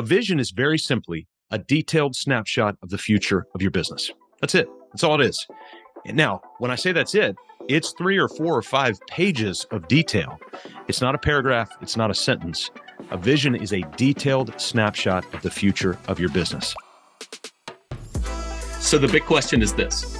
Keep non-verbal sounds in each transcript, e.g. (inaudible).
A vision is very simply a detailed snapshot of the future of your business. That's it. That's all it is. And now, when I say that's it, it's three or four or five pages of detail. It's not a paragraph, it's not a sentence. A vision is a detailed snapshot of the future of your business. So, the big question is this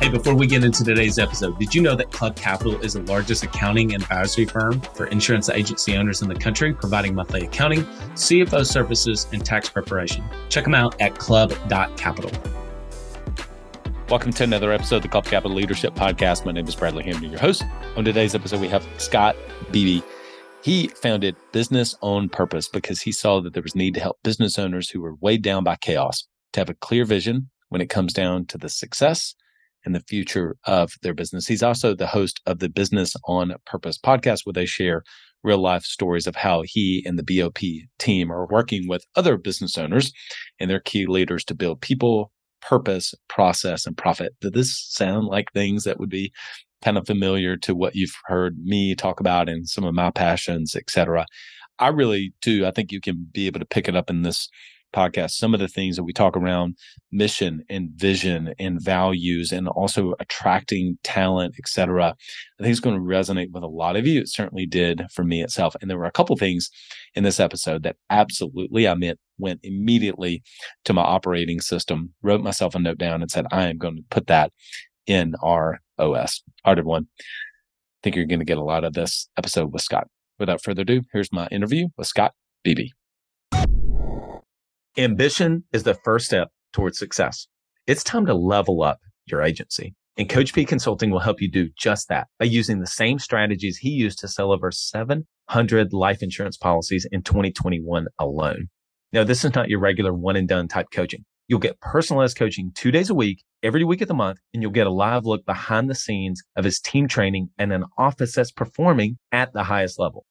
Hey, before we get into today's episode, did you know that Club Capital is the largest accounting and advisory firm for insurance agency owners in the country, providing monthly accounting, CFO services, and tax preparation? Check them out at club.capital. Welcome to another episode of the Club Capital Leadership Podcast. My name is Bradley Hamner, your host. On today's episode, we have Scott Beebe. He founded Business on Purpose because he saw that there was need to help business owners who were weighed down by chaos to have a clear vision when it comes down to the success and the future of their business. He's also the host of the Business on Purpose podcast, where they share real life stories of how he and the BOP team are working with other business owners and their key leaders to build people, purpose, process, and profit. Did this sound like things that would be kind of familiar to what you've heard me talk about and some of my passions, etc.? I really do. I think you can be able to pick it up in this podcast, some of the things that we talk around mission and vision and values and also attracting talent, et cetera, I think it's going to resonate with a lot of you. It certainly did for me itself. And there were a couple things in this episode that absolutely I meant went immediately to my operating system, wrote myself a note down and said, I am going to put that in our OS. Hearted one. I think you're going to get a lot of this episode with Scott. Without further ado, here's my interview with Scott Beebe. Ambition is the first step towards success. It's time to level up your agency. And Coach P Consulting will help you do just that by using the same strategies he used to sell over 700 life insurance policies in 2021 alone. Now, this is not your regular one and done type coaching. You'll get personalized coaching two days a week, every week of the month, and you'll get a live look behind the scenes of his team training and an office that's performing at the highest level.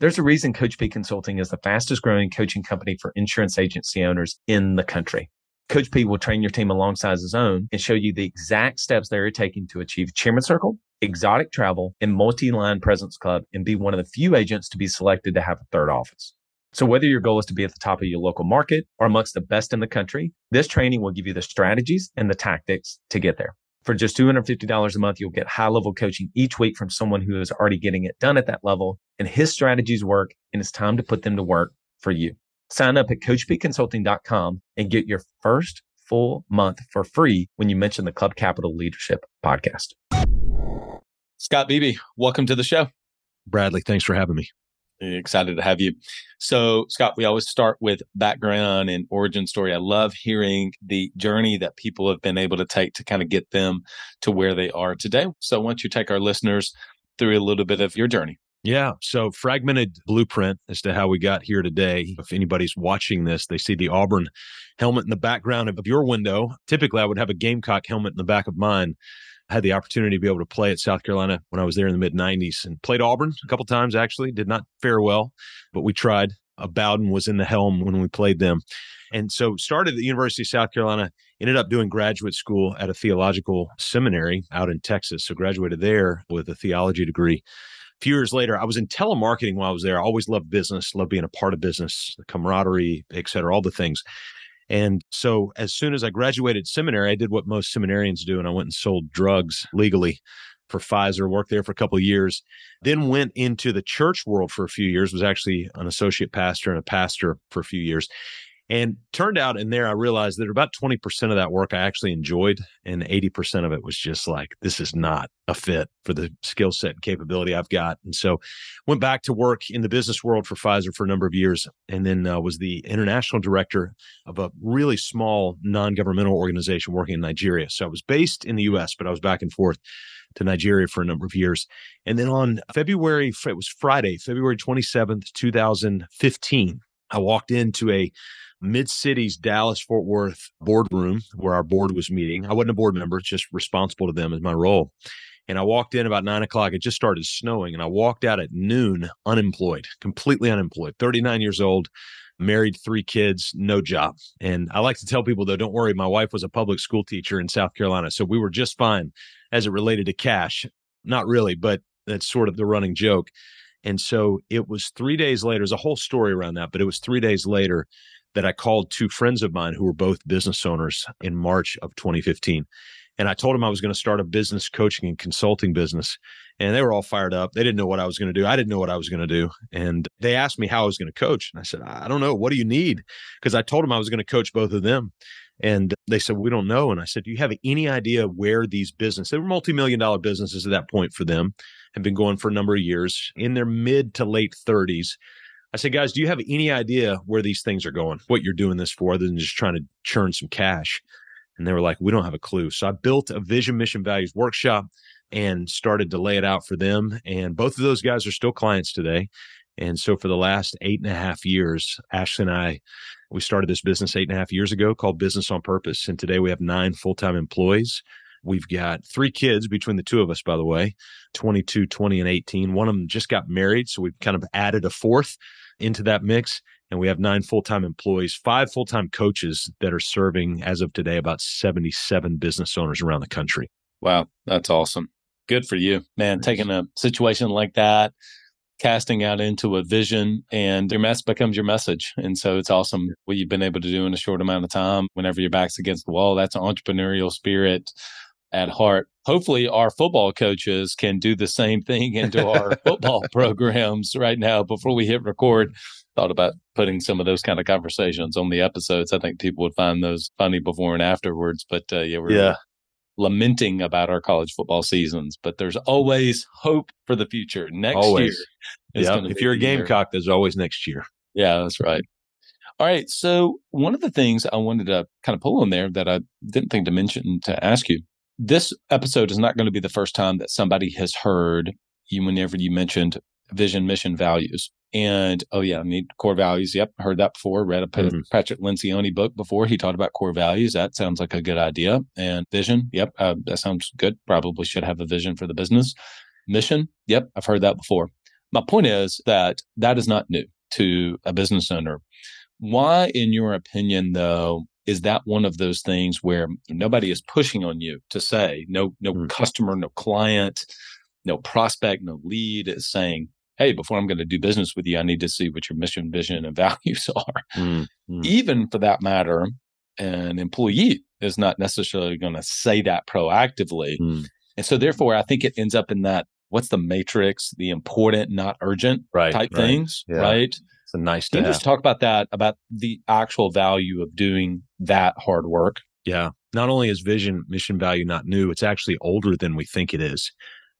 There's a reason Coach P Consulting is the fastest growing coaching company for insurance agency owners in the country. Coach P will train your team alongside his own and show you the exact steps they're taking to achieve Chairman Circle, exotic travel, and multi-line presence club and be one of the few agents to be selected to have a third office. So whether your goal is to be at the top of your local market or amongst the best in the country, this training will give you the strategies and the tactics to get there. For just $250 a month, you'll get high level coaching each week from someone who is already getting it done at that level and his strategies work and it's time to put them to work for you. Sign up at coachpconsulting.com and get your first full month for free when you mention the Club Capital Leadership podcast. Scott Beebe, welcome to the show. Bradley, thanks for having me. Excited to have you. So, Scott, we always start with background and origin story. I love hearing the journey that people have been able to take to kind of get them to where they are today. So, why don't you take our listeners through a little bit of your journey? Yeah. So, fragmented blueprint as to how we got here today. If anybody's watching this, they see the Auburn helmet in the background of your window. Typically, I would have a Gamecock helmet in the back of mine. I had the opportunity to be able to play at South Carolina when I was there in the mid 90s and played Auburn a couple times actually. Did not fare well, but we tried. A Bowden was in the helm when we played them. And so started at the University of South Carolina, ended up doing graduate school at a theological seminary out in Texas. So graduated there with a theology degree. A few years later, I was in telemarketing while I was there. I always loved business, loved being a part of business, the camaraderie, et cetera, all the things. And so as soon as I graduated seminary, I did what most seminarians do and I went and sold drugs legally for Pfizer, worked there for a couple of years, then went into the church world for a few years, was actually an associate pastor and a pastor for a few years. And turned out in there, I realized that about 20% of that work I actually enjoyed, and 80% of it was just like, this is not a fit for the skill set and capability I've got. And so went back to work in the business world for Pfizer for a number of years, and then uh, was the international director of a really small non governmental organization working in Nigeria. So I was based in the US, but I was back and forth to Nigeria for a number of years. And then on February, it was Friday, February 27th, 2015, I walked into a mid cities Dallas Fort Worth boardroom where our board was meeting. I wasn't a board member, just responsible to them as my role. And I walked in about nine o'clock. It just started snowing. And I walked out at noon, unemployed, completely unemployed, 39 years old, married, three kids, no job. And I like to tell people, though, don't worry, my wife was a public school teacher in South Carolina. So we were just fine as it related to cash. Not really, but that's sort of the running joke. And so it was three days later, there's a whole story around that, but it was three days later that I called two friends of mine who were both business owners in March of 2015. And I told them I was going to start a business coaching and consulting business. And they were all fired up. They didn't know what I was going to do. I didn't know what I was going to do. And they asked me how I was going to coach. And I said, I don't know. What do you need? Because I told them I was going to coach both of them. And they said, We don't know. And I said, Do you have any idea where these businesses, they were multi million dollar businesses at that point for them, have been going for a number of years in their mid to late 30s. I said, Guys, do you have any idea where these things are going, what you're doing this for, other than just trying to churn some cash? And they were like, we don't have a clue. So I built a vision, mission, values workshop and started to lay it out for them. And both of those guys are still clients today. And so for the last eight and a half years, Ashley and I, we started this business eight and a half years ago called Business on Purpose. And today we have nine full time employees. We've got three kids between the two of us, by the way 22, 20, and 18. One of them just got married. So we've kind of added a fourth into that mix and we have nine full-time employees five full-time coaches that are serving as of today about 77 business owners around the country. Wow that's awesome. Good for you man taking a situation like that casting out into a vision and your mess becomes your message and so it's awesome what you've been able to do in a short amount of time. Whenever your back's against the wall that's an entrepreneurial spirit at heart. Hopefully, our football coaches can do the same thing into our (laughs) football programs right now before we hit record. Thought about putting some of those kind of conversations on the episodes. I think people would find those funny before and afterwards. But uh, yeah, we're yeah. lamenting about our college football seasons, but there's always hope for the future. Next always. year, yeah. If you're a Gamecock, there's always next year. Yeah, that's right. All right. So, one of the things I wanted to kind of pull on there that I didn't think to mention to ask you this episode is not going to be the first time that somebody has heard you whenever you mentioned vision, mission, values. And oh yeah, I need core values. Yep, heard that before. Read a mm-hmm. Patrick Lencioni book before. He talked about core values. That sounds like a good idea. And vision. Yep, uh, that sounds good. Probably should have a vision for the business. Mission. Yep, I've heard that before. My point is that that is not new to a business owner. Why, in your opinion, though, is that one of those things where nobody is pushing on you to say no no mm. customer no client no prospect no lead is saying hey before i'm going to do business with you i need to see what your mission vision and (laughs) values are mm. Mm. even for that matter an employee is not necessarily going to say that proactively mm. and so therefore i think it ends up in that what's the matrix the important not urgent right, type right. things yeah. right it's a nice Can you just talk about that, about the actual value of doing that hard work? Yeah. Not only is vision, mission value not new, it's actually older than we think it is.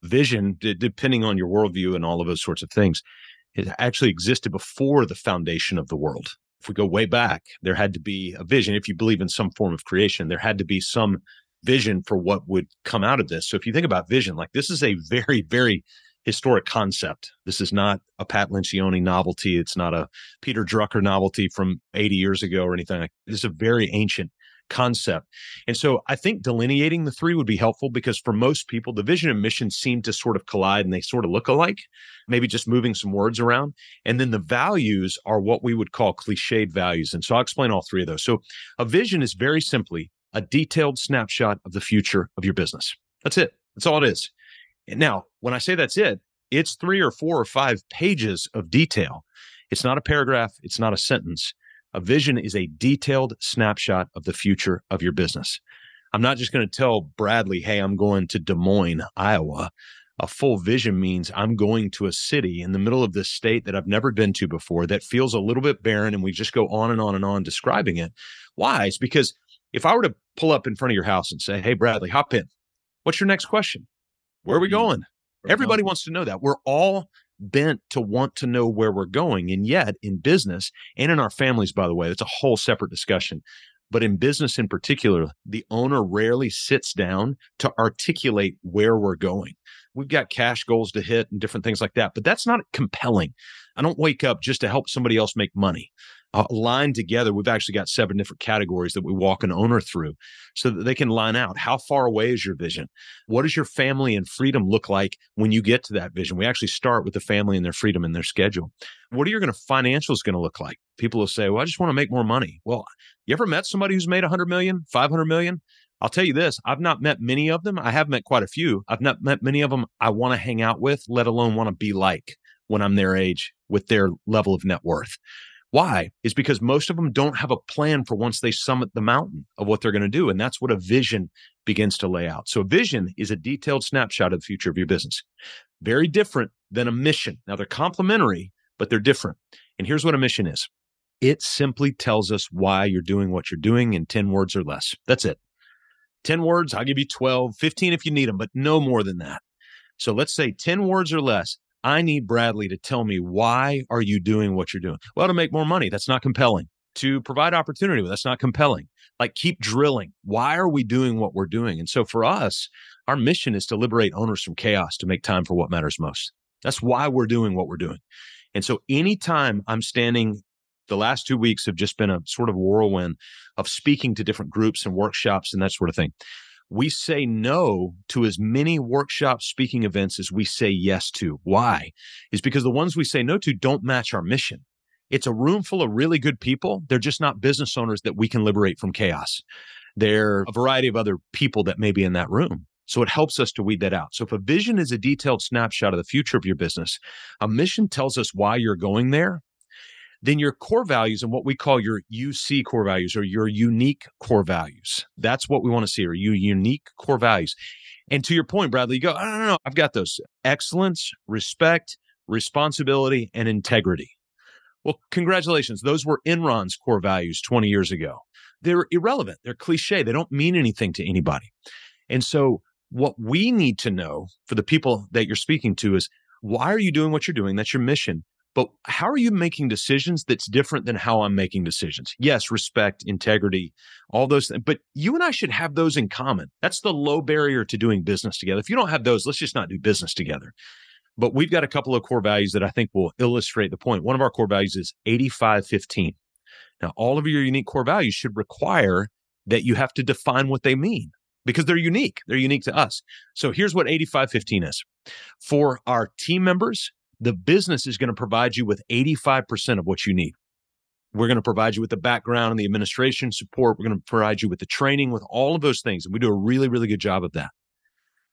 Vision, d- depending on your worldview and all of those sorts of things, it actually existed before the foundation of the world. If we go way back, there had to be a vision. If you believe in some form of creation, there had to be some vision for what would come out of this. So if you think about vision, like this is a very, very historic concept. This is not a Pat Lencioni novelty. It's not a Peter Drucker novelty from 80 years ago or anything like this is a very ancient concept. And so I think delineating the three would be helpful because for most people, the vision and mission seem to sort of collide and they sort of look alike, maybe just moving some words around. And then the values are what we would call cliched values. And so I'll explain all three of those. So a vision is very simply a detailed snapshot of the future of your business. That's it. That's all it is. Now, when I say that's it, it's three or four or five pages of detail. It's not a paragraph, it's not a sentence. A vision is a detailed snapshot of the future of your business. I'm not just going to tell Bradley, hey, I'm going to Des Moines, Iowa. A full vision means I'm going to a city in the middle of this state that I've never been to before that feels a little bit barren. And we just go on and on and on describing it. Why? It's because if I were to pull up in front of your house and say, hey, Bradley, hop in, what's your next question? Where are we mm-hmm. going? Everybody wants to know that. We're all bent to want to know where we're going. And yet, in business and in our families, by the way, that's a whole separate discussion. But in business in particular, the owner rarely sits down to articulate where we're going. We've got cash goals to hit and different things like that, but that's not compelling. I don't wake up just to help somebody else make money. Uh, aligned together. We've actually got seven different categories that we walk an owner through so that they can line out how far away is your vision? What does your family and freedom look like when you get to that vision? We actually start with the family and their freedom and their schedule. What are your going to financials going to look like? People will say, well, I just want to make more money. Well, you ever met somebody who's made 100 million, 500 million? I'll tell you this I've not met many of them. I have met quite a few. I've not met many of them I want to hang out with, let alone want to be like when I'm their age with their level of net worth. Why? Is because most of them don't have a plan for once they summit the mountain of what they're going to do. And that's what a vision begins to lay out. So a vision is a detailed snapshot of the future of your business. Very different than a mission. Now they're complementary, but they're different. And here's what a mission is. It simply tells us why you're doing what you're doing in 10 words or less. That's it. 10 words, I'll give you 12, 15 if you need them, but no more than that. So let's say 10 words or less. I need Bradley to tell me why are you doing what you're doing? Well, to make more money, that's not compelling. To provide opportunity, that's not compelling. Like keep drilling. Why are we doing what we're doing? And so for us, our mission is to liberate owners from chaos to make time for what matters most. That's why we're doing what we're doing. And so anytime I'm standing the last two weeks have just been a sort of whirlwind of speaking to different groups and workshops and that sort of thing we say no to as many workshop speaking events as we say yes to. Why? Is because the ones we say no to don't match our mission. It's a room full of really good people. They're just not business owners that we can liberate from chaos. They're a variety of other people that may be in that room. So it helps us to weed that out. So if a vision is a detailed snapshot of the future of your business, a mission tells us why you're going there then your core values and what we call your UC core values or your unique core values. That's what we want to see, are your unique core values. And to your point, Bradley, you go, I don't know, I've got those excellence, respect, responsibility, and integrity. Well, congratulations. Those were Enron's core values 20 years ago. They're irrelevant. They're cliche. They don't mean anything to anybody. And so, what we need to know for the people that you're speaking to is why are you doing what you're doing? That's your mission. But how are you making decisions that's different than how I'm making decisions? Yes, respect, integrity, all those things. But you and I should have those in common. That's the low barrier to doing business together. If you don't have those, let's just not do business together. But we've got a couple of core values that I think will illustrate the point. One of our core values is 8515. Now, all of your unique core values should require that you have to define what they mean because they're unique. They're unique to us. So here's what 8515 is. For our team members, the business is going to provide you with 85% of what you need. We're going to provide you with the background and the administration support. We're going to provide you with the training, with all of those things. And we do a really, really good job of that.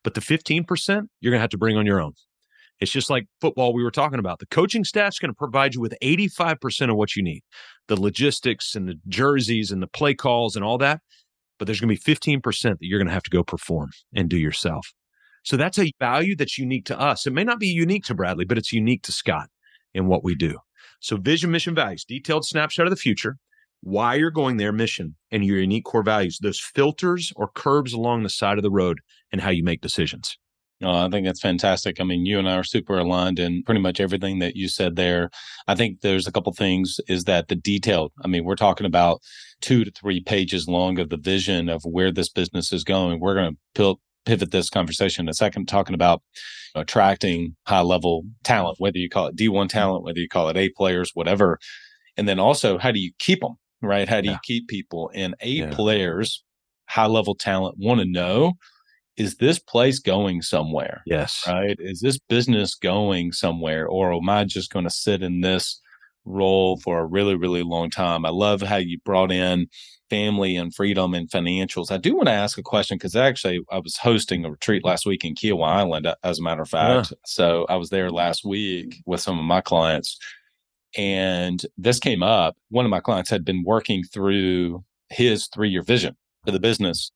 But the 15%, you're going to have to bring on your own. It's just like football we were talking about. The coaching staff's going to provide you with 85% of what you need the logistics and the jerseys and the play calls and all that. But there's going to be 15% that you're going to have to go perform and do yourself. So that's a value that's unique to us. It may not be unique to Bradley, but it's unique to Scott in what we do. So vision, mission, values, detailed snapshot of the future, why you're going there, mission, and your unique core values, those filters or curbs along the side of the road and how you make decisions. Oh, I think that's fantastic. I mean, you and I are super aligned in pretty much everything that you said there. I think there's a couple things is that the detailed, I mean, we're talking about two to three pages long of the vision of where this business is going. We're going to pivot this conversation in a second, talking about attracting high level talent, whether you call it D1 mm-hmm. talent, whether you call it A players, whatever. And then also, how do you keep them, right? How do yeah. you keep people? And A yeah. players, high level talent want to know is this place going somewhere? Yes. Right? Is this business going somewhere? Or am I just going to sit in this role for a really, really long time? I love how you brought in family and freedom and financials. I do want to ask a question because actually I was hosting a retreat last week in Kiawah Island, as a matter of fact. Yeah. So I was there last week with some of my clients. And this came up. One of my clients had been working through his three year vision for the business.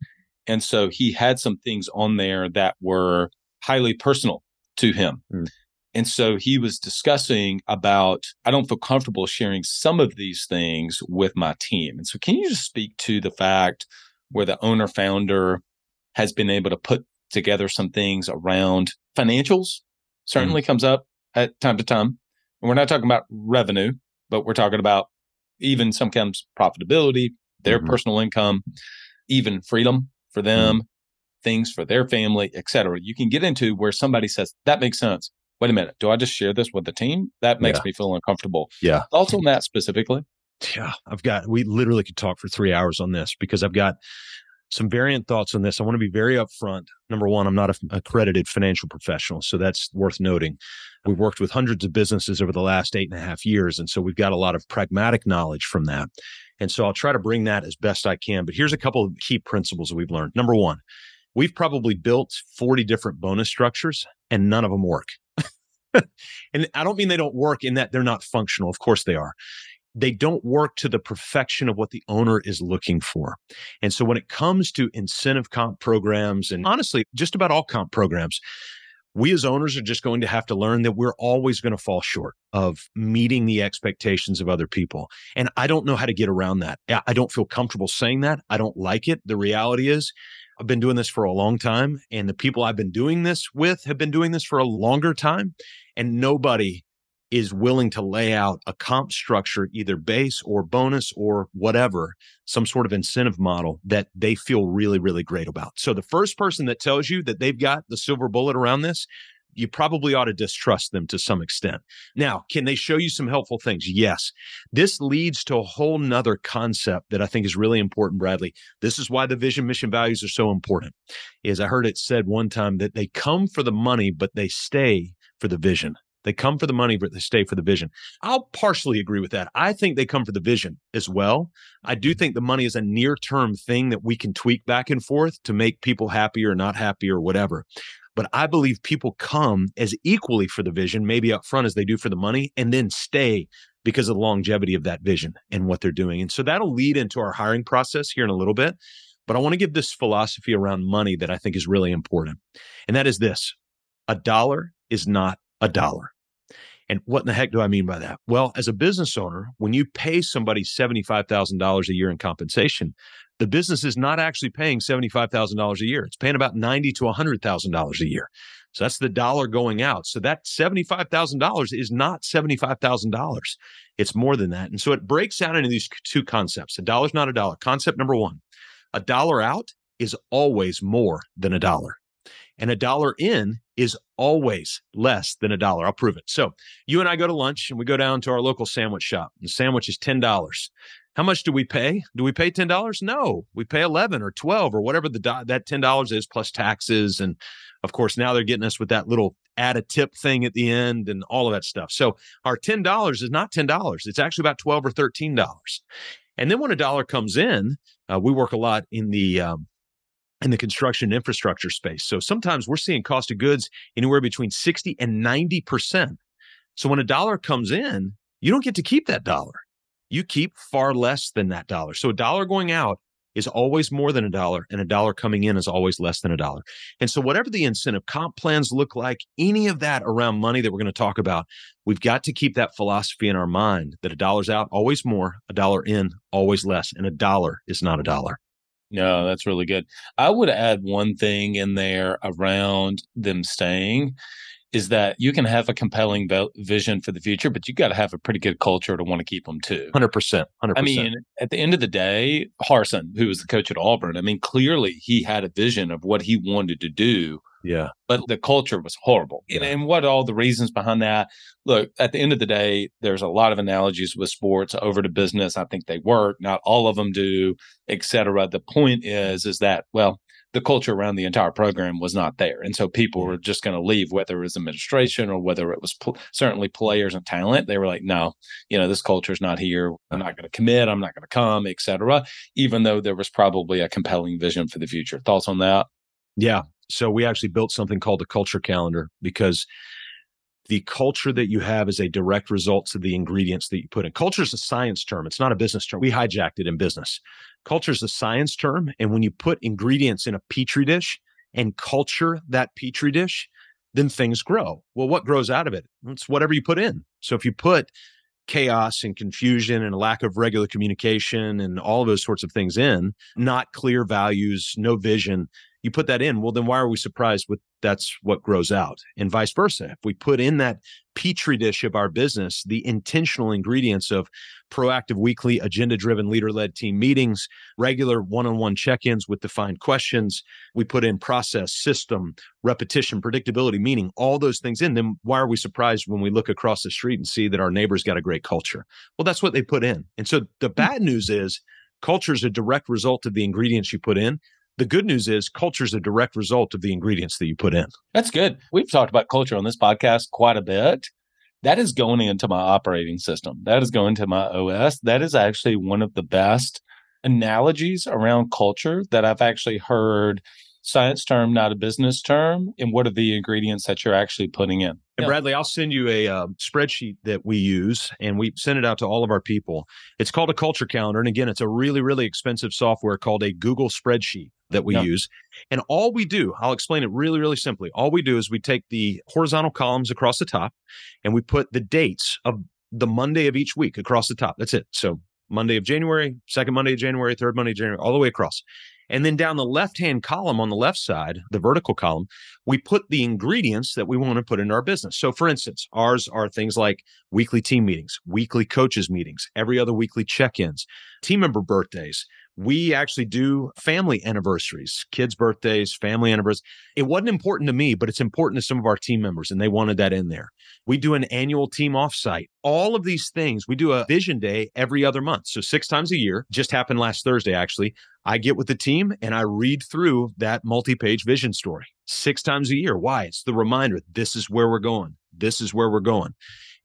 And so he had some things on there that were highly personal to him. Mm. And so he was discussing about, I don't feel comfortable sharing some of these things with my team. And so, can you just speak to the fact where the owner founder has been able to put together some things around financials? Certainly mm comes up at time to time. And we're not talking about revenue, but we're talking about even sometimes profitability, their mm-hmm. personal income, even freedom for them, mm things for their family, etc. You can get into where somebody says, that makes sense wait a minute, do I just share this with the team? That makes yeah. me feel uncomfortable. Yeah. Thoughts on that specifically. Yeah, I've got, we literally could talk for three hours on this because I've got some variant thoughts on this. I want to be very upfront. Number one, I'm not an accredited financial professional, so that's worth noting. We've worked with hundreds of businesses over the last eight and a half years. And so we've got a lot of pragmatic knowledge from that. And so I'll try to bring that as best I can. But here's a couple of key principles that we've learned. Number one, we've probably built 40 different bonus structures and none of them work. (laughs) and I don't mean they don't work in that they're not functional. Of course they are they don't work to the perfection of what the owner is looking for. And so when it comes to incentive comp programs and honestly, just about all comp programs, we as owners are just going to have to learn that we're always going to fall short of meeting the expectations of other people. And I don't know how to get around that. I don't feel comfortable saying that. I don't like it. The reality is, I've been doing this for a long time, and the people I've been doing this with have been doing this for a longer time. And nobody is willing to lay out a comp structure, either base or bonus or whatever, some sort of incentive model that they feel really, really great about. So the first person that tells you that they've got the silver bullet around this, you probably ought to distrust them to some extent. Now, can they show you some helpful things? Yes. This leads to a whole nother concept that I think is really important, Bradley. This is why the vision, mission, values are so important. Is I heard it said one time that they come for the money, but they stay for the vision. They come for the money, but they stay for the vision. I'll partially agree with that. I think they come for the vision as well. I do mm-hmm. think the money is a near term thing that we can tweak back and forth to make people happy or not happy or whatever. But I believe people come as equally for the vision, maybe up front as they do for the money, and then stay because of the longevity of that vision and what they're doing. And so that'll lead into our hiring process here in a little bit. But I want to give this philosophy around money that I think is really important. And that is this a dollar is not a dollar. And what in the heck do I mean by that? Well, as a business owner, when you pay somebody $75,000 a year in compensation, the business is not actually paying $75,000 a year. It's paying about $90 to $100,000 a year. So that's the dollar going out. So that $75,000 is not $75,000. It's more than that. And so it breaks down into these two concepts. A dollar's not a dollar. Concept number one, a dollar out is always more than a dollar. And a dollar in is always less than a dollar. I'll prove it. So you and I go to lunch and we go down to our local sandwich shop. The sandwich is $10. How much do we pay? Do we pay $10? No, we pay 11 or 12 or whatever the do- that $10 is plus taxes. And of course, now they're getting us with that little add a tip thing at the end and all of that stuff. So our $10 is not $10. It's actually about 12 or $13. And then when a dollar comes in, uh, we work a lot in the um, in the construction infrastructure space. So sometimes we're seeing cost of goods anywhere between 60 and 90%. So when a dollar comes in, you don't get to keep that dollar. You keep far less than that dollar. So a dollar going out is always more than a dollar and a dollar coming in is always less than a dollar. And so whatever the incentive comp plans look like, any of that around money that we're going to talk about, we've got to keep that philosophy in our mind that a dollar's out always more, a dollar in always less, and a dollar is not a dollar. No, that's really good. I would add one thing in there around them staying is that you can have a compelling vision for the future, but you got to have a pretty good culture to want to keep them too. 100%. 100%. I mean, at the end of the day, Harsin, who was the coach at Auburn, I mean, clearly he had a vision of what he wanted to do yeah. But the culture was horrible. Yeah. And, and what all the reasons behind that? Look, at the end of the day, there's a lot of analogies with sports over to business. I think they work. Not all of them do, et cetera. The point is, is that, well, the culture around the entire program was not there. And so people were just going to leave, whether it was administration or whether it was pl- certainly players and talent. They were like, no, you know, this culture is not here. I'm not going to commit. I'm not going to come, et cetera, even though there was probably a compelling vision for the future. Thoughts on that? Yeah, so we actually built something called the culture calendar because the culture that you have is a direct result of the ingredients that you put in. Culture is a science term. It's not a business term. We hijacked it in business. Culture is a science term. And when you put ingredients in a petri dish and culture that petri dish, then things grow. Well, what grows out of it? It's whatever you put in. So if you put chaos and confusion and a lack of regular communication and all those sorts of things in, not clear values, no vision, you put that in, well, then why are we surprised with that's what grows out? And vice versa. If we put in that petri dish of our business, the intentional ingredients of proactive weekly agenda driven leader led team meetings, regular one on one check ins with defined questions, we put in process, system, repetition, predictability, meaning all those things in, then why are we surprised when we look across the street and see that our neighbor's got a great culture? Well, that's what they put in. And so the hmm. bad news is culture is a direct result of the ingredients you put in. The good news is culture is a direct result of the ingredients that you put in. That's good. We've talked about culture on this podcast quite a bit. That is going into my operating system. That is going to my OS. That is actually one of the best analogies around culture that I've actually heard science term, not a business term, and what are the ingredients that you're actually putting in. And Bradley, I'll send you a uh, spreadsheet that we use, and we send it out to all of our people. It's called a culture calendar, and again, it's a really, really expensive software called a Google spreadsheet that we use. And all we do, I'll explain it really, really simply. All we do is we take the horizontal columns across the top, and we put the dates of the Monday of each week across the top. That's it. So Monday of January, second Monday of January, third Monday of January, all the way across. And then down the left hand column on the left side, the vertical column, we put the ingredients that we want to put in our business. So, for instance, ours are things like weekly team meetings, weekly coaches meetings, every other weekly check ins, team member birthdays, we actually do family anniversaries, kids' birthdays, family anniversaries. It wasn't important to me, but it's important to some of our team members, and they wanted that in there. We do an annual team offsite. All of these things, we do a vision day every other month. So, six times a year, just happened last Thursday, actually. I get with the team and I read through that multi page vision story six times a year. Why? It's the reminder this is where we're going. This is where we're going.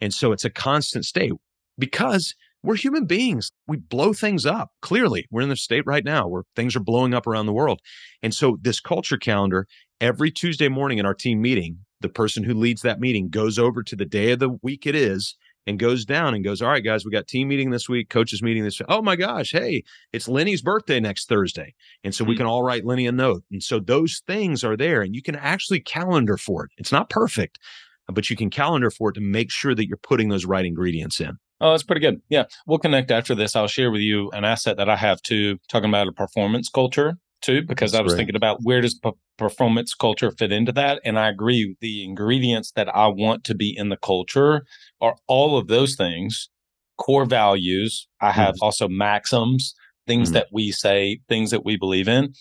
And so it's a constant state because we're human beings. We blow things up. Clearly, we're in the state right now where things are blowing up around the world. And so, this culture calendar, every Tuesday morning in our team meeting, the person who leads that meeting goes over to the day of the week it is and goes down and goes, All right, guys, we got team meeting this week, coaches meeting this. Oh my gosh, hey, it's Lenny's birthday next Thursday. And so we hmm. can all write Lenny a note. And so those things are there and you can actually calendar for it. It's not perfect, but you can calendar for it to make sure that you're putting those right ingredients in. Oh, that's pretty good. Yeah. We'll connect after this. I'll share with you an asset that I have too, talking about a performance culture too, because that's I was great. thinking about where does p- performance culture fit into that. And I agree, the ingredients that I want to be in the culture are all of those things core values. I have mm-hmm. also maxims, things mm-hmm. that we say, things that we believe in.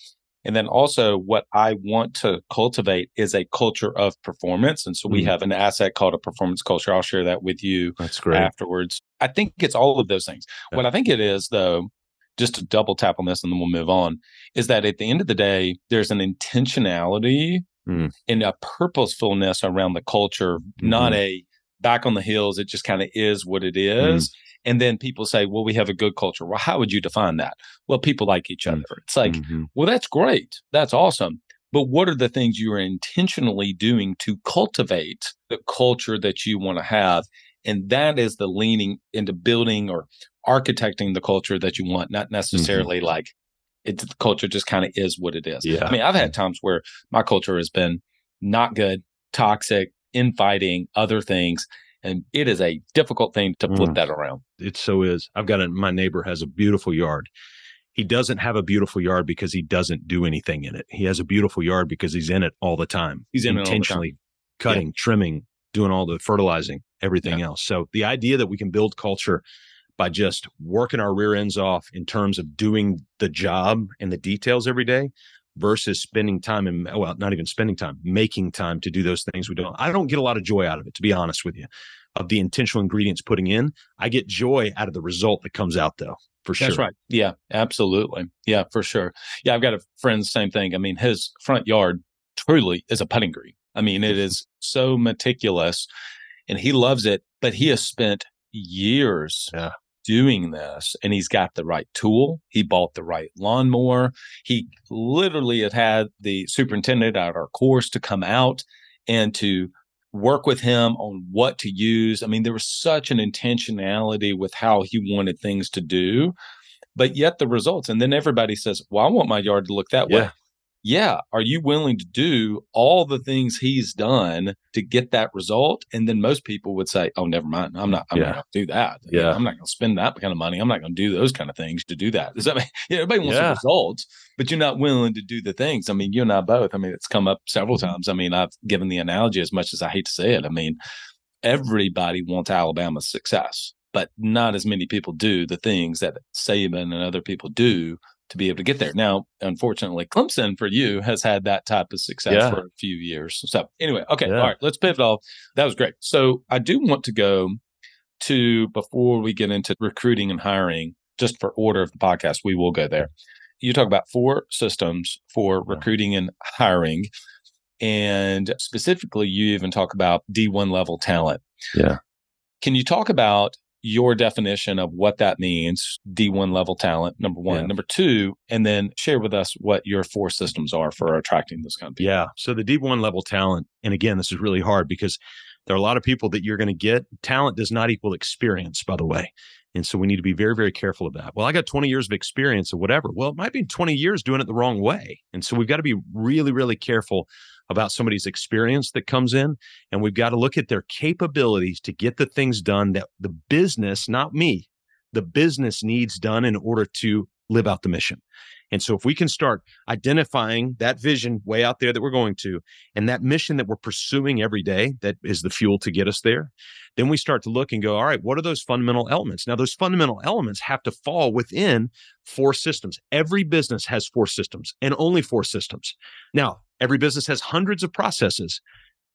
And then also, what I want to cultivate is a culture of performance. And so we mm. have an asset called a performance culture. I'll share that with you That's great. afterwards. I think it's all of those things. Yeah. What I think it is, though, just to double tap on this and then we'll move on, is that at the end of the day, there's an intentionality mm. and a purposefulness around the culture, mm-hmm. not a back on the hills. It just kind of is what it mm. is. And then people say, well, we have a good culture. Well, how would you define that? Well, people like each mm. other. It's like, mm-hmm. well, that's great. That's awesome. But what are the things you are intentionally doing to cultivate the culture that you want to have? And that is the leaning into building or architecting the culture that you want, not mm-hmm. necessarily mm-hmm. like it's the culture just kind of is what it is. Yeah. I mean, I've had times where my culture has been not good, toxic, infighting, other things. And it is a difficult thing to flip mm. that around. It so is. I've got a, my neighbor has a beautiful yard. He doesn't have a beautiful yard because he doesn't do anything in it. He has a beautiful yard because he's in it all the time. He's in intentionally cutting, yeah. trimming, doing all the fertilizing, everything yeah. else. So the idea that we can build culture by just working our rear ends off in terms of doing the job and the details every day versus spending time and well not even spending time making time to do those things we don't i don't get a lot of joy out of it to be honest with you of the intentional ingredients putting in. I get joy out of the result that comes out though for sure. that's right. Yeah absolutely. Yeah for sure. Yeah i've got a friend same thing. I mean his front yard truly is a putting green. I mean it is so meticulous and he loves it but he has spent years yeah doing this and he's got the right tool. He bought the right lawnmower. He literally had had the superintendent at our course to come out and to work with him on what to use. I mean, there was such an intentionality with how he wanted things to do, but yet the results. And then everybody says, Well, I want my yard to look that yeah. way. Yeah, are you willing to do all the things he's done to get that result? And then most people would say, oh, never mind. I'm not, I'm Yeah. not going to do that. Yeah. I'm not going to spend that kind of money. I'm not going to do those kind of things to do that. Does that mean, (laughs) yeah, everybody wants Yeah. the results, but you're not willing to do the things. I mean, you and I both, I mean, it's come up several Mm-hmm. times. I mean, I've given the analogy as much as I hate to say it. I mean, everybody wants Alabama's success, but not as many people do the things that Saban and other people do to be able to get there. Now, unfortunately, Clemson for you has had that type of success Yeah. for a few years. So, anyway, okay, Yeah. all right, let's pivot off. That was great. So, I do want to go to before we get into recruiting and hiring, just for order of the podcast, we will go there. You talk about four systems for recruiting and hiring. And specifically, you even talk about D1 level talent. Yeah. Can you talk about your definition of what that means, D1 level talent, number one? Yeah. Number two, and then share with us what your four systems are for attracting those kind of people. Yeah. So the D1 level talent, and again, this is really hard because there are a lot of people that you're going to get. Talent does not equal experience, by the way. And so we need to be very, very careful of that. Well, I got 20 years of experience or whatever. Well, it might be 20 years doing it the wrong way. And so we've got to be really, really careful about somebody's experience that comes in. And we've got to look at their capabilities to get the things done that the business, not me, the business needs done in order to live out the mission. And so if we can start identifying that vision way out there that we're going to, and that mission that we're pursuing every day, that is the fuel to get us there, then we start to look and go, all right, what are those fundamental elements? Now, those fundamental elements have to fall within four systems. Every business has four systems and only four systems. Now, every business has hundreds of processes,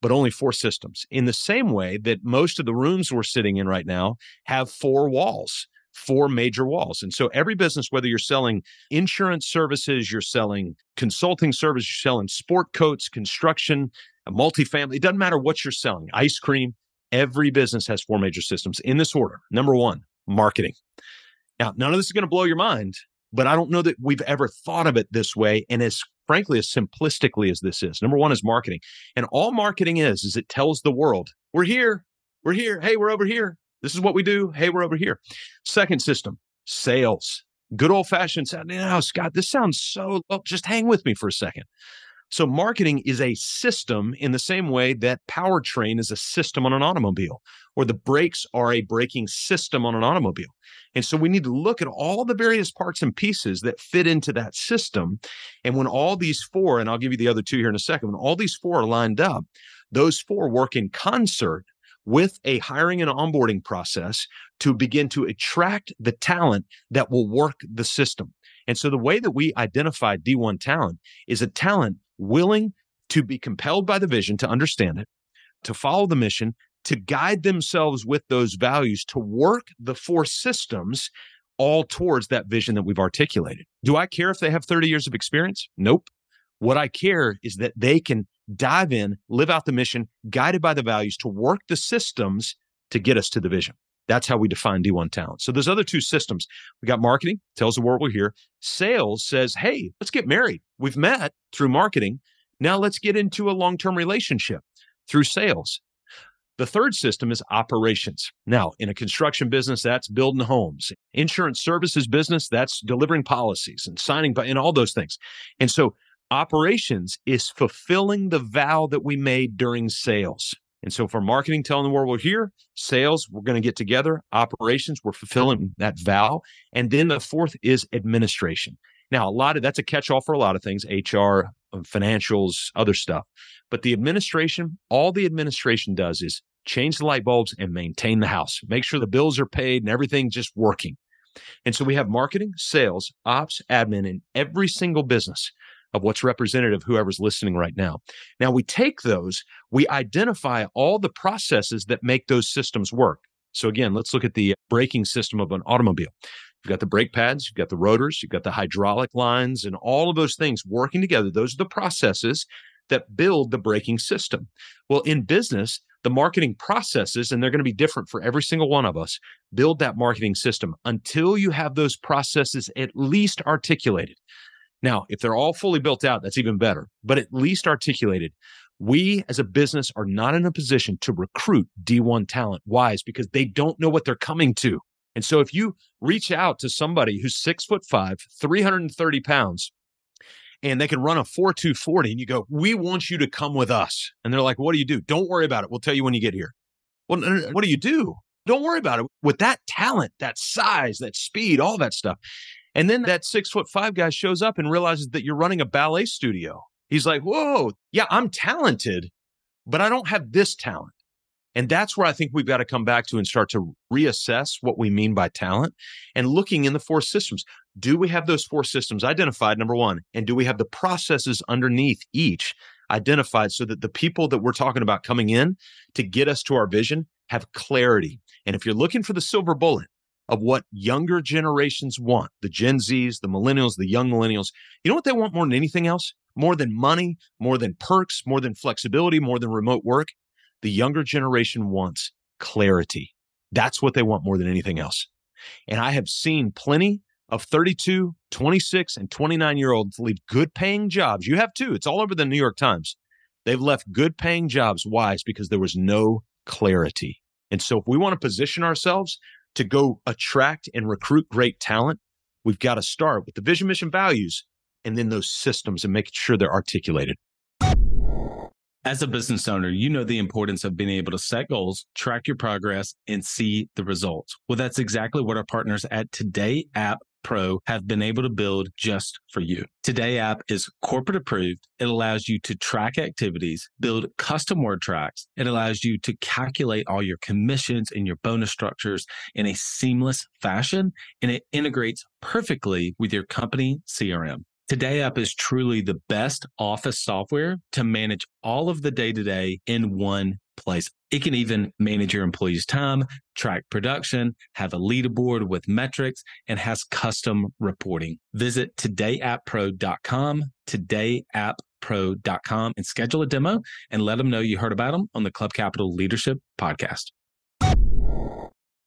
but only four systems. In the same way that most of the rooms we're sitting in right now have four walls four major walls. And so every business, whether you're selling insurance services, you're selling consulting services, you're selling sport coats, construction, a multifamily, it doesn't matter what you're selling, ice cream, every business has four major systems in this order. Number one, marketing. Now, none of this is going to blow your mind, but I don't know that we've ever thought of it this way. And as frankly, as simplistically as this is, number one is marketing. And all marketing is, is it tells the world, we're here, we're here, hey, we're over here. This is what we do. Hey, we're over here. Second system, sales. Good old fashioned sound. Now, Scott, this sounds so, well, just hang with me for a second. So, marketing is a system in the same way that powertrain is a system on an automobile, or the brakes are a braking system on an automobile. And so, we need to look at all the various parts and pieces that fit into that system. And when all these four, and I'll give you the other two here in a second, when all these four are lined up, those four work in concert with a hiring and onboarding process to begin to attract the talent that will work the system. And so the way that we identify D1 talent is a talent willing to be compelled by the vision, to understand it, to follow the mission, to guide themselves with those values, to work the four systems all towards that vision that we've articulated. Do I care if they have 30 years of experience? Nope. What I care is that they can dive in, live out the mission, guided by the values to work the systems to get us to the vision. That's how we define D1 talent. So those other two systems, we got marketing, tells the world we're here. Sales says, hey, let's get married. We've met through marketing. Now let's get into a long-term relationship through sales. The third system is operations. Now, in a construction business, that's building homes. Insurance services business, that's delivering policies and signing and all those things. And so operations is fulfilling the vow that we made during sales. And so for marketing, telling the world we're here, sales, we're going to get together, operations, we're fulfilling that vow. And then the fourth is administration. Now, a lot of that's a catch all for a lot of things, HR, um, financials, other stuff. But the administration, all the administration does is change the light bulbs and maintain the house, make sure the bills are paid and everything just working. And so we have marketing, sales, ops, admin in every single business of what's representative, whoever's listening right now. Now we take those, we identify all the processes that make those systems work. So again, let's look at the braking system of an automobile. You've got the brake pads, you've got the rotors, you've got the hydraulic lines, and all of those things working together. Those are the processes that build the braking system. Well, in business, the marketing processes, and they're going to be different for every single one of us, build that marketing system until you have those processes at least articulated. Now, if they're all fully built out, that's even better, but at least articulated. We as a business are not in a position to recruit D1 talent. Why? Is because they don't know what they're coming to. And so if you reach out to somebody who's six foot five, 330 pounds, and they can run a 4240 and you go, "We want you to come with us." And they're like, "What do you do?" "Don't worry about it. We'll tell you when you get here." Well, what do you do? Don't worry about it. With that talent, that size, that speed, all that stuff. And then that six foot five guy shows up and realizes that you're running a ballet studio. He's like, whoa, yeah, I'm talented, but I don't have this talent. And that's where I think we've got to come back to and start to reassess what we mean by talent and looking in the four systems. Do we have those four systems identified, number one? And do we have the processes underneath each identified so that the people that we're talking about coming in to get us to our vision have clarity? And if you're looking for the silver bullet, of what younger generations want the Gen Zs, the millennials, the young millennials. You know what they want more than anything else? More than money, more than perks, more than flexibility, more than remote work? The younger generation wants clarity. That's what they want more than anything else. And I have seen plenty of 32, 26, and 29 year olds leave good paying jobs. You have too. It's all over the New York Times. They've left good paying jobs. Why? because there was no clarity. And so if we want to position ourselves to go attract and recruit great talent, we've got to start with the vision, mission, values, and then those systems and making sure they're articulated. As a business owner, you know the importance of being able to set goals, track your progress, and see the results. Well, that's exactly what our partners at Today App Pro have been able to build just for you. Today app is corporate approved. It allows you to track activities, build custom word tracks. It allows you to calculate all your commissions and your bonus structures in a seamless fashion, and it integrates perfectly with your company CRM. Today App is truly the best office software to manage all of the day to day in one place. It can even manage your employees' time, track production, have a leaderboard with metrics, and has custom reporting. Visit todayapppro.com, todayapppro.com, and schedule a demo and let them know you heard about them on the Club Capital Leadership Podcast.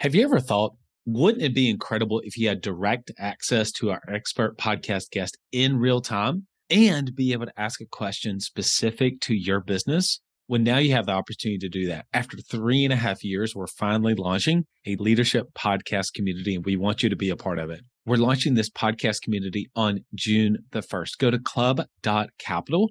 Have you ever thought, wouldn't it be incredible if you had direct access to our expert podcast guest in real time and be able to ask a question specific to your business? Well, now you have the opportunity to do that. After three and a half years, we're finally launching a leadership podcast community, and we want you to be a part of it. We're launching this podcast community on June the 1st. Go to club.capital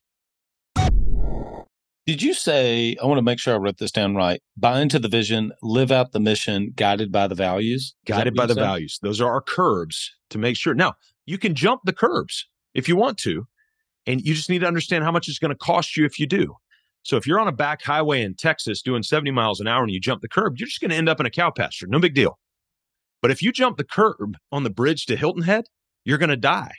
Did you say, I want to make sure I wrote this down right, buy into the vision, live out the mission, guided by the values? Guided by the values. Those are our curbs to make sure. Now, you can jump the curbs if you want to, and you just need to understand how much it's going to cost you if you do. So if you're on a back highway in Texas doing 70 miles an hour and you jump the curb, you're just going to end up in a cow pasture. No big deal. But if you jump the curb on the bridge to Hilton Head, you're going to die.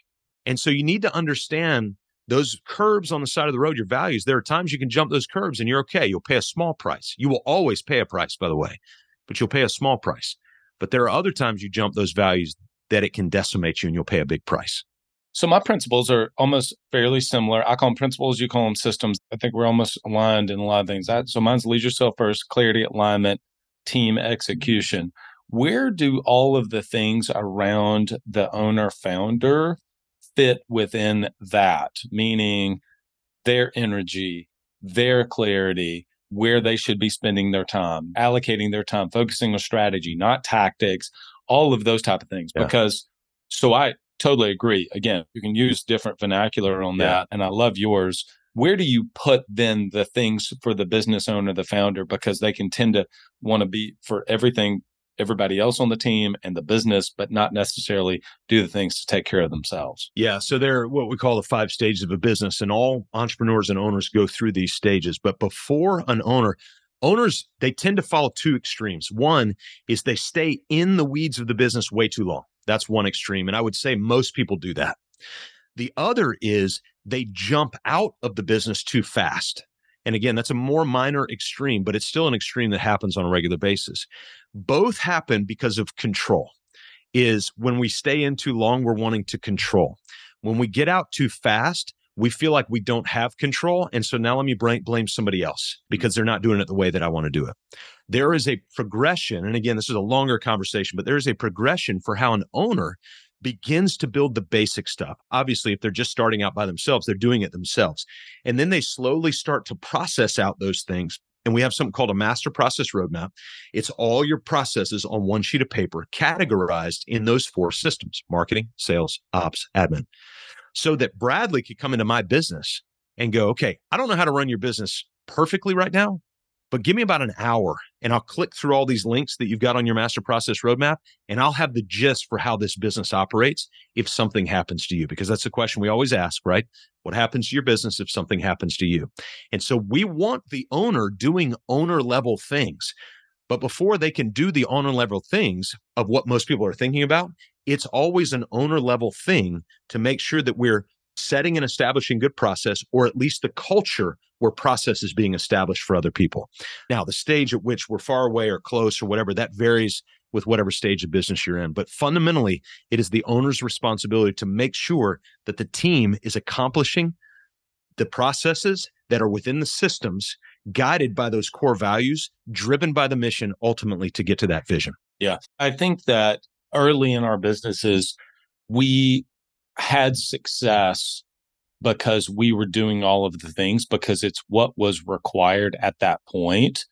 And so you need to understand those curbs on the side of the road, your values, there are times you can jump those curbs and you're okay. You'll pay a small price. You will always pay a price, by the way, but you'll pay a small price. But there are other times you jump those values that it can decimate you and you'll pay a big price. So my principles are almost fairly similar. I call them principles, you call them systems. I think we're almost aligned in a lot of things. That, so mine's lead yourself first, clarity, alignment, team mm-hmm. execution. Where do all of the things around the owner founder fit within that? Meaning their energy, their clarity, where they should be spending their time, allocating their time, focusing on strategy, not tactics, all of those type of things. Yeah. Because so I totally agree. Again, you can use different vernacular on yeah. that. And I love yours. Where do you put then the things for the business owner, the founder, because they can tend to want to be for everything everybody else on the team and the business, but not necessarily do the things to take care of themselves. Yeah. So they're what we call the five stages of a business, and all entrepreneurs and owners go through these stages. But before an owner, owners, they tend to follow two extremes. One is they stay in the weeds of the business way too long. That's one extreme. And I would say most people do that. The other is they jump out of the business too fast. And again, that's a more minor extreme, but it's still an extreme that happens on a regular basis. Both happen because of control. Is when we stay in too long, we're wanting to control. When we get out too fast, we feel like we don't have control. And so now let me blame somebody else mm-hmm. because they're not doing it the way that I want to do it. There is a progression. And again, this is a longer conversation, but there is a progression for how an owner begins to build the basic stuff. Obviously, if they're just starting out by themselves, they're doing it themselves. And then they slowly start to process out those things. And we have something called a master process roadmap. It's all your processes on one sheet of paper, categorized in those four systems marketing, sales, ops, admin. So that Bradley could come into my business and go, okay, I don't know how to run your business perfectly right now, but give me about an hour and I'll click through all these links that you've got on your master process roadmap and I'll have the gist for how this business operates if something happens to you. Because that's the question we always ask, right? What happens to your business if something happens to you? And so we want the owner doing owner level things. But before they can do the owner level things of what most people are thinking about, it's always an owner level thing to make sure that we're setting and establishing good process, or at least the culture where process is being established for other people. Now, the stage at which we're far away or close or whatever, that varies with whatever stage of business you're in. But fundamentally, it is the owner's responsibility to make sure that the team is accomplishing the processes that are within the systems, guided by those core values, driven by the mission, ultimately to get to that vision. Yeah. I think that early in our businesses, we had success because we were doing all of the things because it's what was required at that point.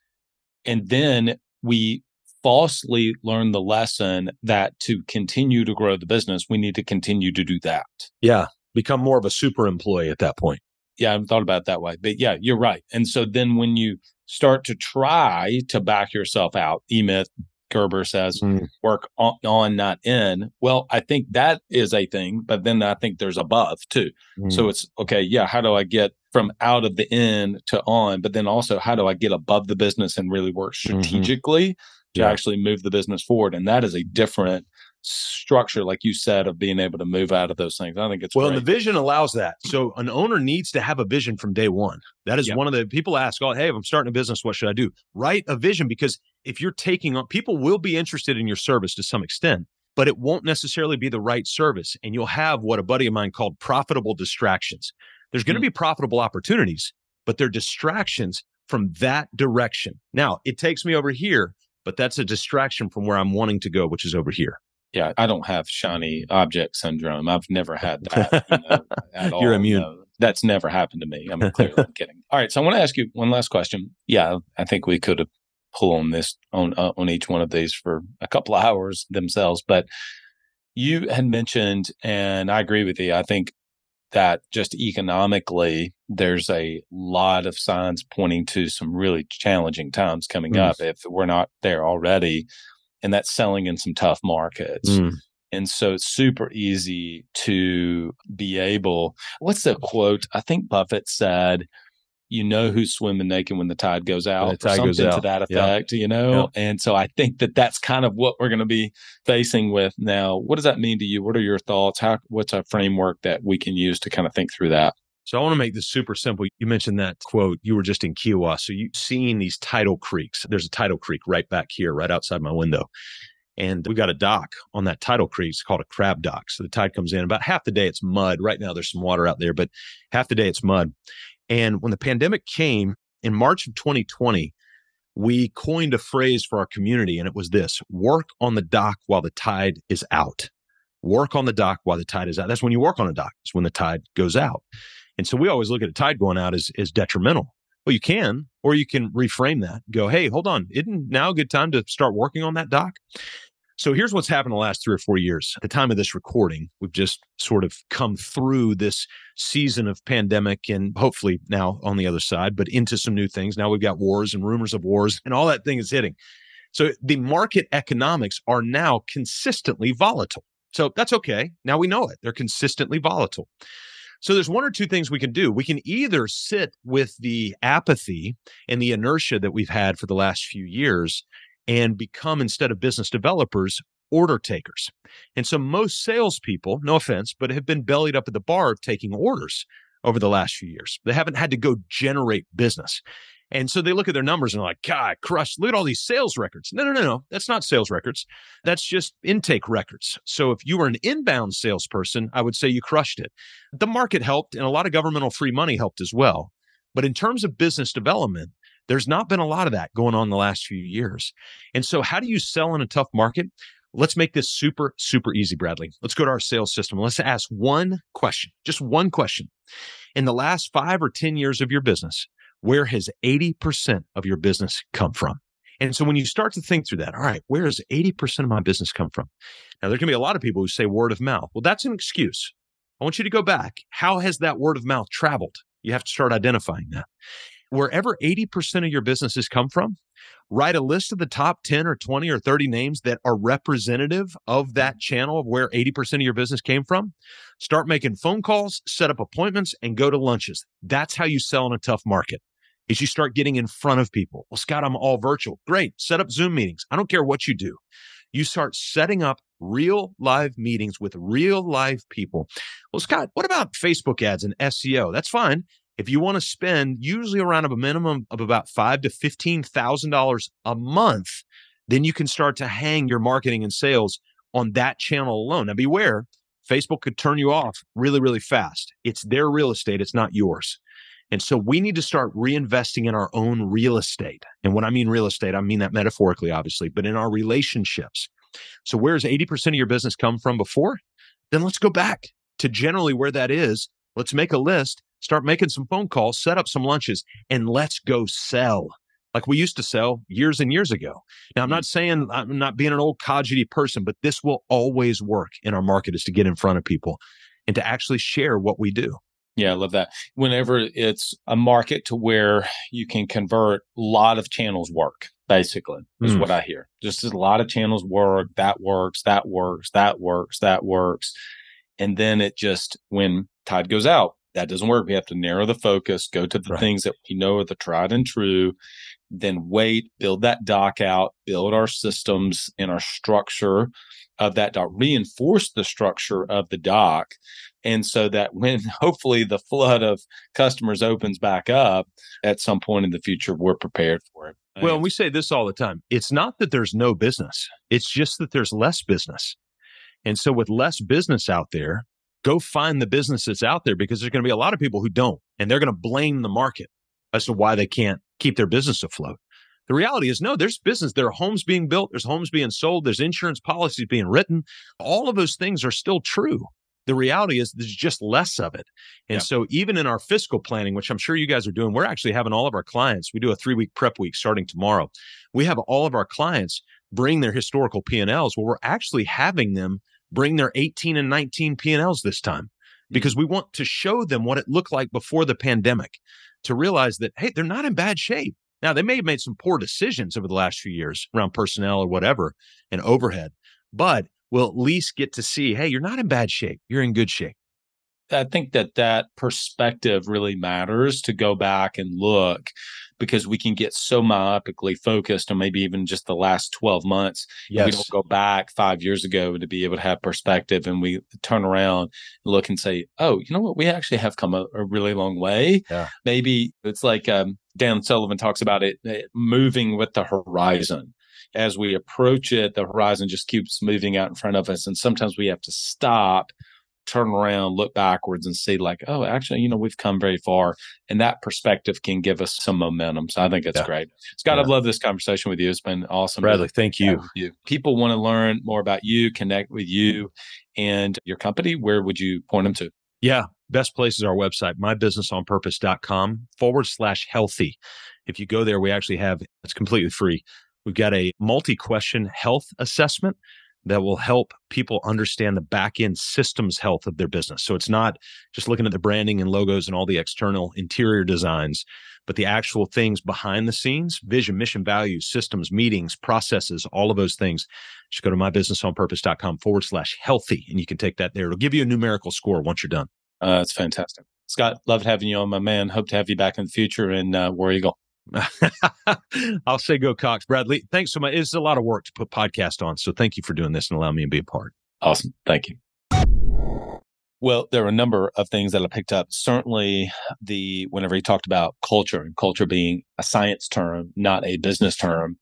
And then we falsely learned the lesson that to continue to grow the business, we need to continue to do that. Yeah. Become more of a super employee at that point. Yeah. I haven't thought about that way. But yeah, you're right. And so then when you start to try to back yourself out, E Myth, Gerber says, mm. work on, on, not in. Well, I think that is a thing, but then I think there's above too. Mm. So it's okay, yeah, how do I get from out of the in to on? But then also, how do I get above the business and really work mm-hmm. strategically mm-hmm. to yeah. actually move the business forward? And that is a different structure, like you said, of being able to move out of those things. I think it's well, the vision allows that. So an owner needs to have a vision from day one. That is yep. one of the people ask, "Oh, hey, if I'm starting a business, what should I do?" Write a vision because if you're taking on, people will be interested in your service to some extent, but it won't necessarily be the right service, and you'll have what a buddy of mine called profitable distractions. There's going to mm-hmm. be profitable opportunities, but they're distractions from that direction. Now, it takes me over here, but that's a distraction from where I'm wanting to go, which is over here yeah, I don't have shiny object syndrome. I've never had (laughs) that. You know, at all. You're immune. No, that's never happened to me. I'm clearly (laughs) kidding. All right, so I want to ask you one last question. Yeah, I think we could pull on this on uh, on each one of these for a couple of hours themselves, but you had mentioned, and I agree with you. I think that just economically, there's a lot of signs pointing to some really challenging times coming mm. up if we're not there already and that's selling in some tough markets. Mm. And so it's super easy to be able. What's the quote? I think Buffett said, "You know who's swimming naked when the tide goes out." Tide something goes out. to that effect, you know. And so I think that that's kind of what we're going to be facing with now. What does that mean to you? What are your thoughts? How? What's a framework that we can use to kind of think through that? So I want to make this super simple. You mentioned that quote. You were just in Kiawah. So you've seen these tidal creeks. There's a tidal creek right back here, right outside my window. And we've got a dock on that tidal creek. It's called a crab dock. So the tide comes in about half the day, it's mud. Right now, there's some water out there, but half the day, it's mud. And when the pandemic came in March of 2020, we coined a phrase for our community, and it was this work on the dock while the tide is out. Work on the dock while the tide is out. That's when you work on a dock, it's when the tide goes out. And so we always look at a tide going out as, as detrimental. Well, you can, or you can reframe that. Go, hey, hold on. Isn't now a good time to start working on that dock? So here's what's happened the last three or four years. At the time of this recording, we've just sort of come through this season of pandemic and hopefully now on the other side, but into some new things. Now we've got wars and rumors of wars and all that thing is hitting. So the market economics are now consistently volatile. So that's okay. Now we know it. They're consistently volatile. So there's one or two things we can do. We can either sit with the apathy and the inertia that we've had for the last few years and become, instead of business developers, order takers. And so most salespeople, no offense, but have been bellied up at the bar taking orders over the last few years. They haven't had to go generate business. And so they look at their numbers and are like, God, crushed. Look at all these sales records. No, no, no, no. That's not sales records. That's just intake records. So if you were an inbound salesperson, I would say you crushed it. The market helped and a lot of governmental free money helped as well. But in terms of business development, there's not been a lot of that going on the last few years. And so how do you sell in a tough market? Let's make this super, super easy, Bradley. Let's go to our sales system. Let's ask one question, just one question. In the last five or 10 years of your business, where has 80% of your business come from? And so when you start to think through that, all right, where does 80% of my business come from? Now, there can be a lot of people who say word of mouth. Well, that's an excuse. I want you to go back. How has that word of mouth traveled? You have to start identifying that. Wherever 80% of your businesses come from, write a list of the top 10 or 20 or 30 names that are representative of that channel of where 80% of your business came from. Start making phone calls, set up appointments, and go to lunches. That's how you sell in a tough market is you start getting in front of people. Well, Scott, I'm all virtual. Great. Set up Zoom meetings. I don't care what you do. You start setting up real live meetings with real live people. Well, Scott, what about Facebook ads and SEO? That's fine. If you want to spend usually around a minimum of about five to fifteen thousand dollars a month, then you can start to hang your marketing and sales on that channel alone. Now beware, Facebook could turn you off really, really fast. It's their real estate, it's not yours. And so we need to start reinvesting in our own real estate. And when I mean real estate, I mean that metaphorically, obviously, but in our relationships. So where's 80% of your business come from before? Then let's go back to generally where that is. Let's make a list, start making some phone calls, set up some lunches, and let's go sell like we used to sell years and years ago. Now, I'm not saying I'm not being an old codgety person, but this will always work in our market is to get in front of people and to actually share what we do. Yeah, I love that. Whenever it's a market to where you can convert, a lot of channels work, basically, is mm. what I hear. Just a lot of channels work, that works, that works, that works, that works. And then it just, when tide goes out, that doesn't work. We have to narrow the focus, go to the right. things that we know are the tried and true, then wait, build that dock out, build our systems and our structure of that dock, reinforce the structure of the dock and so that when (laughs) hopefully the flood of customers opens back up at some point in the future, we're prepared for it. Well, we say this all the time. It's not that there's no business, it's just that there's less business. And so, with less business out there, go find the business that's out there because there's going to be a lot of people who don't, and they're going to blame the market as to why they can't keep their business afloat. The reality is, no, there's business. There are homes being built, there's homes being sold, there's insurance policies being written. All of those things are still true the reality is there's just less of it. And yeah. so even in our fiscal planning, which I'm sure you guys are doing, we're actually having all of our clients, we do a three week prep week starting tomorrow. We have all of our clients bring their historical P&Ls. Well, we're actually having them bring their 18 and 19 P&Ls this time mm. because we want to show them what it looked like before the pandemic to realize that, hey, they're not in bad shape. Now, they may have made some poor decisions over the last few years around personnel or whatever and overhead, but will at least get to see, hey, you're not in bad shape. You're in good shape. I think that that perspective really matters to go back and look because we can get so myopically focused on maybe even just the last 12 months. Yes. We don't go back five years ago to be able to have perspective and we turn around and look and say, oh, you know what? We actually have come a, a really long way. Yeah. Maybe it's like um, Dan Sullivan talks about it, it moving with the horizon as we approach it, the horizon just keeps moving out in front of us. And sometimes we have to stop, turn around, look backwards, and see, like, oh, actually, you know, we've come very far. And that perspective can give us some momentum. So I think it's Yeah. great. Scott, Yeah. I've loved this conversation with you. It's been awesome. Bradley, thank you. you. People want to learn more about you, connect with you and your company. Where would you point them to? Yeah. Best place is our website, mybusinessonpurpose.com forward slash healthy. If you go there, we actually have, it's completely free. We've got a multi question health assessment that will help people understand the back end systems health of their business. So it's not just looking at the branding and logos and all the external interior designs, but the actual things behind the scenes vision, mission, values, systems, meetings, processes, all of those things. Just go to mybusinessonpurpose.com forward slash healthy and you can take that there. It'll give you a numerical score once you're done. Uh, it's fantastic. Scott, loved having you on, my man. Hope to have you back in the future and uh, War Eagle. (laughs) I'll say go Cox. Bradley, thanks so much. It's a lot of work to put podcast on. So thank you for doing this and allowing me to be a part. Awesome. Thank you. Well, there are a number of things that I picked up. Certainly, the whenever he talked about culture and culture being a science term, not a business term,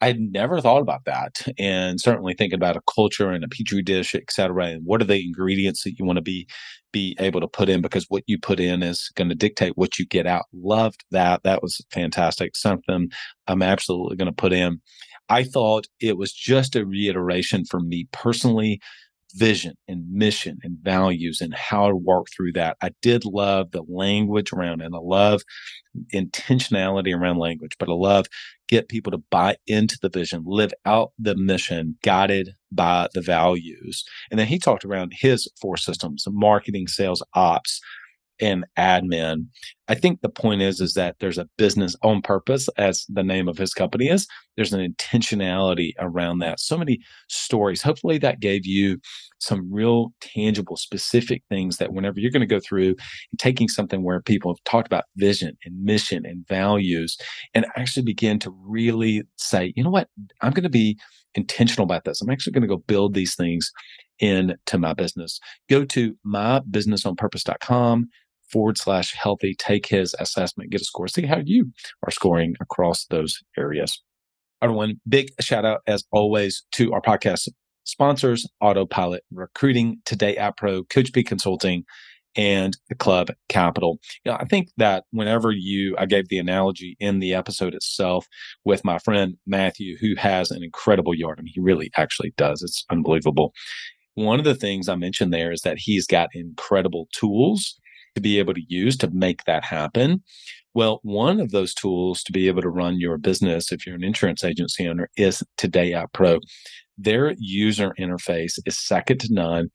I had never thought about that. And certainly thinking about a culture and a petri dish, et cetera, and what are the ingredients that you want to be be able to put in because what you put in is going to dictate what you get out. Loved that. That was fantastic. Something I'm absolutely going to put in. I thought it was just a reiteration for me personally vision and mission and values and how to work through that. I did love the language around it. And I love intentionality around language, but I love get people to buy into the vision, live out the mission, guided by the values. And then he talked around his four systems marketing, sales, ops, and admin. I think the point is is that there's a business on purpose, as the name of his company is. There's an intentionality around that. So many stories. Hopefully, that gave you some real tangible, specific things that whenever you're going to go through taking something where people have talked about vision and mission and values, and actually begin to really say, you know what, I'm going to be intentional about this. I'm actually going to go build these things into my business. Go to mybusinessonpurpose.com forward slash healthy, take his assessment, get a score, see how you are scoring across those areas. Everyone, big shout out as always to our podcast sponsors, Autopilot Recruiting, Today App Pro, Coach P Consulting, and the Club Capital. You know, I think that whenever you, I gave the analogy in the episode itself with my friend Matthew, who has an incredible yard. I mean, he really actually does. It's unbelievable. One of the things I mentioned there is that he's got incredible tools to be able to use to make that happen. Well, one of those tools to be able to run your business, if you're an insurance agency owner, is Today App Pro. Their user interface is second to none.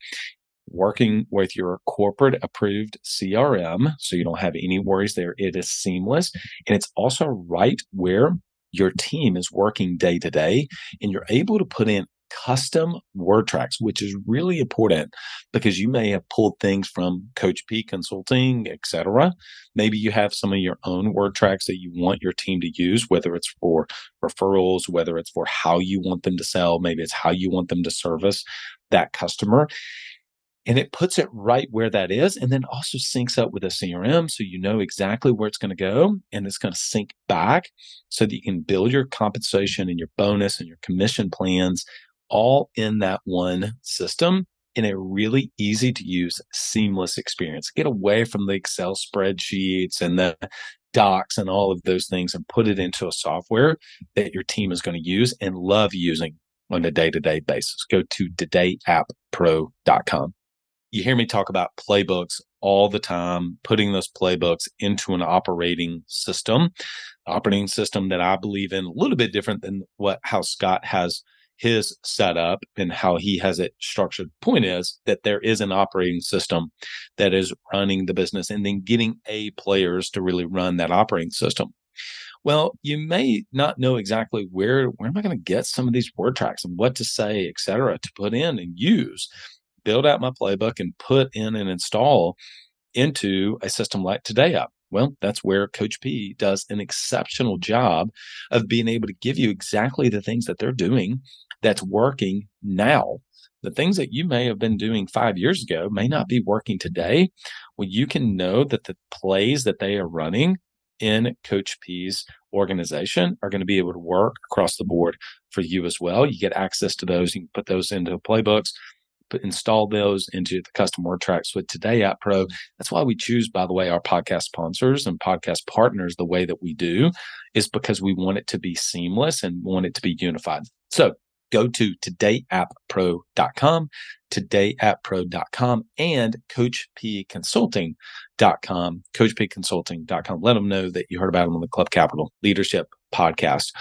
Working with your corporate approved CRM, so you don't have any worries there. It is seamless. And it's also right where your team is working day to day. And you're able to put in custom word tracks, which is really important because you may have pulled things from Coach P Consulting, etc. Maybe you have some of your own word tracks that you want your team to use, whether it's for referrals, whether it's for how you want them to sell, maybe it's how you want them to service that customer. And it puts it right where that is, and then also syncs up with a CRM so you know exactly where it's going to go and it's going to sync back so that you can build your compensation and your bonus and your commission plans all in that one system in a really easy to use, seamless experience. Get away from the Excel spreadsheets and the docs and all of those things and put it into a software that your team is going to use and love using on a day to day basis. Go to todayapppro.com. You hear me talk about playbooks all the time, putting those playbooks into an operating system, operating system that I believe in a little bit different than what how Scott has his setup and how he has it structured. Point is that there is an operating system that is running the business and then getting A players to really run that operating system. Well, you may not know exactly where where am I going to get some of these word tracks and what to say, et cetera, to put in and use. Build out my playbook and put in and install into a system like Today App. Well, that's where Coach P does an exceptional job of being able to give you exactly the things that they're doing that's working now. The things that you may have been doing five years ago may not be working today. Well, you can know that the plays that they are running in Coach P's organization are going to be able to work across the board for you as well. You get access to those. You can put those into playbooks, put, install those into the custom word tracks with Today App Pro. That's why we choose, by the way, our podcast sponsors and podcast partners the way that we do is because we want it to be seamless and want it to be unified. So go to todayapppro.com, todayapppro.com, and coachpconsulting.com, coachpconsulting.com. Let them know that you heard about them on the Club Capital Leadership podcast.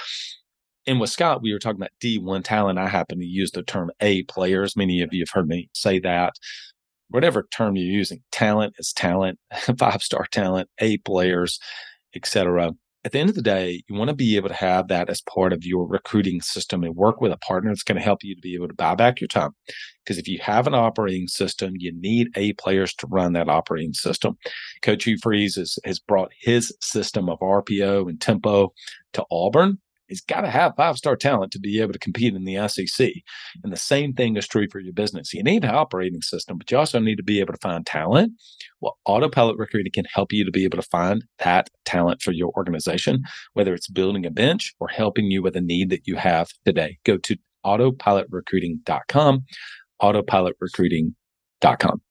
And with Scott, we were talking about D1 talent. I happen to use the term A players. Many of you have heard me say that. Whatever term you're using, talent is talent, (laughs) five star talent, A players, etc at the end of the day, you want to be able to have that as part of your recruiting system and work with a partner that's going to help you to be able to buy back your time. Because if you have an operating system, you need A players to run that operating system. Coach Hugh Freeze has, has brought his system of RPO and tempo to Auburn he's got to have five star talent to be able to compete in the SEC. And the same thing is true for your business. You need an operating system, but you also need to be able to find talent. Well, Autopilot Recruiting can help you to be able to find that talent for your organization, whether it's building a bench or helping you with a need that you have today. Go to autopilotrecruiting.com, autopilotrecruiting.com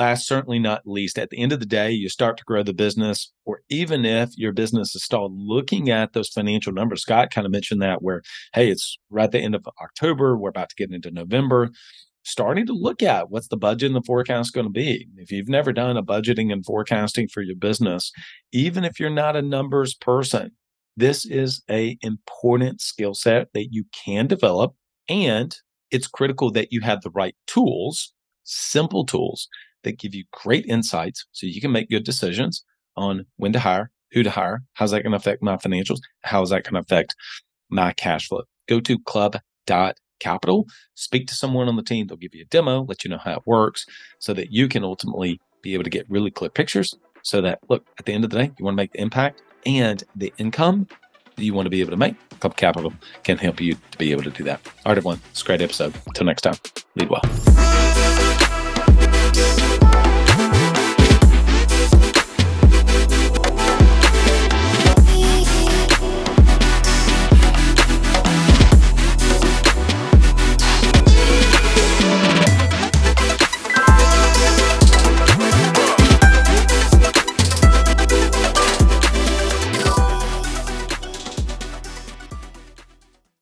last certainly not least at the end of the day you start to grow the business or even if your business is stalled looking at those financial numbers scott kind of mentioned that where hey it's right at the end of october we're about to get into november starting to look at what's the budget and the forecast going to be. If you've never done a budgeting and forecasting for your business even if you're not a numbers person this is a important skill set that you can develop and it's critical that you have the right tools simple tools that give you great insights so you can make good decisions on when to hire, who to hire, how's that going to affect my financials, how is that going to affect my cash flow. Go to club.capital, speak to someone on the team. They'll give you a demo, let you know how it works so that you can ultimately be able to get really clear pictures so that, look, at the end of the day, you want to make the impact and the income that you want to be able to make. Club Capital can help you to be able to do that. All right, everyone, it's a great episode. Until next time, lead well.